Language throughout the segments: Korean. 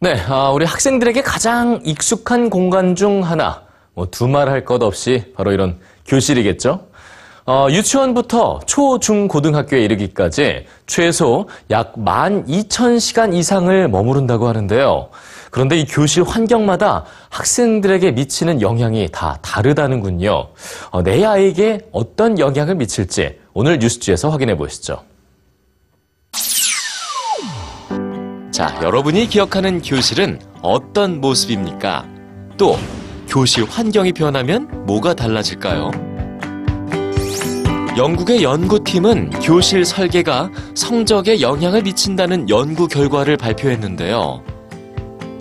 네, 아, 우리 학생들에게 가장 익숙한 공간 중 하나, 뭐 두말 할 것 없이 바로 이런 교실이겠죠. 어, 유치원부터 초, 중, 고등학교에 이르기까지 최소 약 12,000시간 이상을 머무른다고 하는데요. 그런데 이 교실 환경마다 학생들에게 미치는 영향이 다 다르다는군요. 어, 내 아이에게 어떤 영향을 미칠지 오늘 뉴스지에서 확인해 보시죠. 자, 여러분이 기억하는 교실은 어떤 모습입니까? 또 교실 환경이 변하면 뭐가 달라질까요? 영국의 연구팀은 교실 설계가 성적에 영향을 미친다는 연구 결과를 발표했는데요.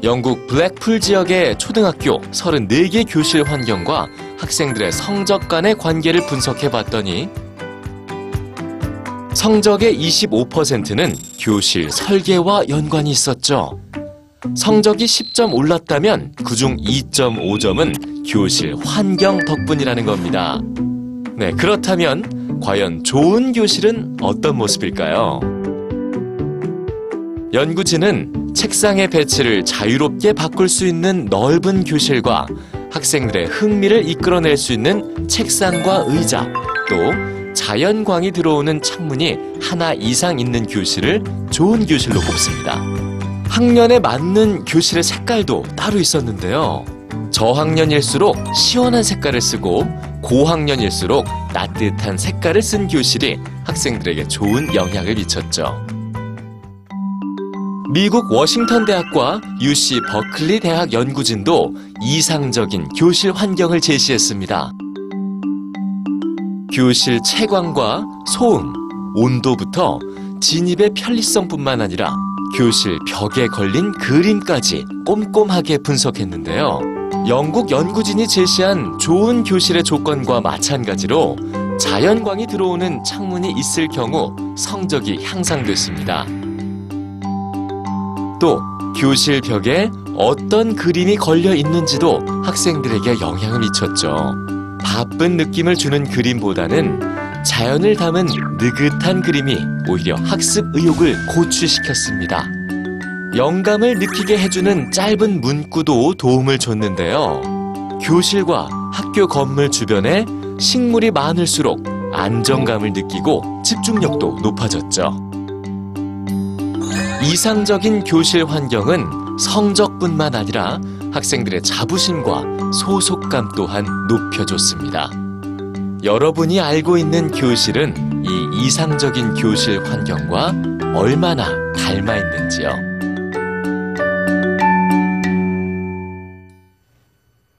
영국 블랙풀 지역의 초등학교 34개 교실 환경과 학생들의 성적 간의 관계를 분석해 봤더니 성적의 25%는 교실 설계와 연관이 있었죠. 성적이 10점 올랐다면 그중 2.5점은 교실 환경 덕분이라는 겁니다. 네, 그렇다면 과연 좋은 교실은 어떤 모습일까요? 연구진은 책상의 배치를 자유롭게 바꿀 수 있는 넓은 교실과 학생들의 흥미를 이끌어낼 수 있는 책상과 의자, 또 자연광이 들어오는 창문이 하나 이상 있는 교실을 좋은 교실로 꼽습니다. 학년에 맞는 교실의 색깔도 따로 있었는데요. 저학년일수록 시원한 색깔을 쓰고 고학년일수록 따뜻한 색깔을 쓴 교실이 학생들에게 좋은 영향을 미쳤죠. 미국 워싱턴 대학과 UC 버클리 대학 연구진도 이상적인 교실 환경을 제시했습니다. 교실 채광과 소음, 온도부터 진입의 편리성뿐만 아니라 교실 벽에 걸린 그림까지 꼼꼼하게 분석했는데요. 영국 연구진이 제시한 좋은 교실의 조건과 마찬가지로 자연광이 들어오는 창문이 있을 경우 성적이 향상됐습니다. 또 교실 벽에 어떤 그림이 걸려 있는지도 학생들에게 영향을 미쳤죠. 바쁜 느낌을 주는 그림보다는 자연을 담은 느긋한 그림이 오히려 학습 의욕을 고취시켰습니다. 영감을 느끼게 해주는 짧은 문구도 도움을 줬는데요. 교실과 학교 건물 주변에 식물이 많을수록 안정감을 느끼고 집중력도 높아졌죠. 이상적인 교실 환경은 성적뿐만 아니라 학생들의 자부심과 소속감 또한 높여줬습니다. 여러분이 알고 있는 교실은 이 이상적인 교실 환경과 얼마나 닮아 있는지요.